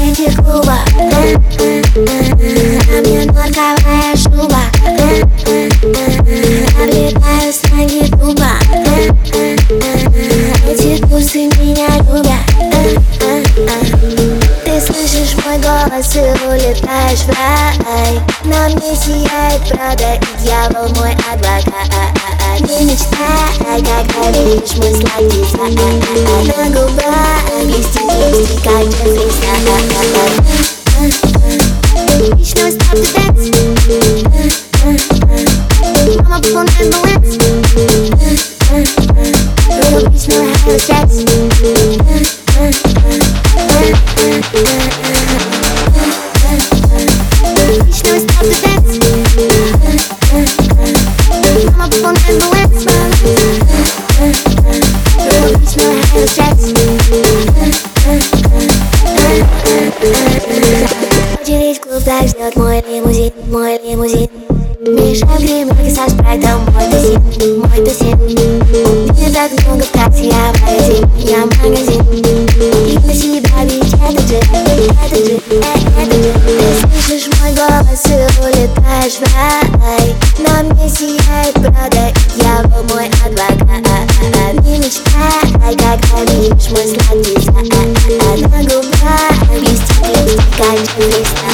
Этих клубов А мне норковая шуба Облетаю с ноги туба Эти тусы меня любят Ты слышишь мой голос и улетаешь в рай. На мне сияет правда и дьявол мой адвокат Не мечтай, когда видишь мой сладкий закат На губах листик, листик, как Джеффри Each know it's time to dance Mama put on ambulance Little bitch know how to dance Each know it's time to dance Mama put on ambulance В клубах ждет мой лимузин, мой лимузин. Миша гримерки со спрайтом, мой тусин, мой тусин Мне так много в кассе, я магазин, я магазин. И на себя бить, это же, это же, э, это же. Ты слышишь мой голос и улетаешь в рай. На мне сияет правда, дьявол мой адвокат. Не мечтай, когда видишь мой сладкий закат На губах листик, листик, как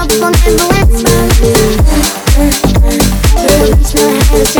no poniendo extra. Pero mis manos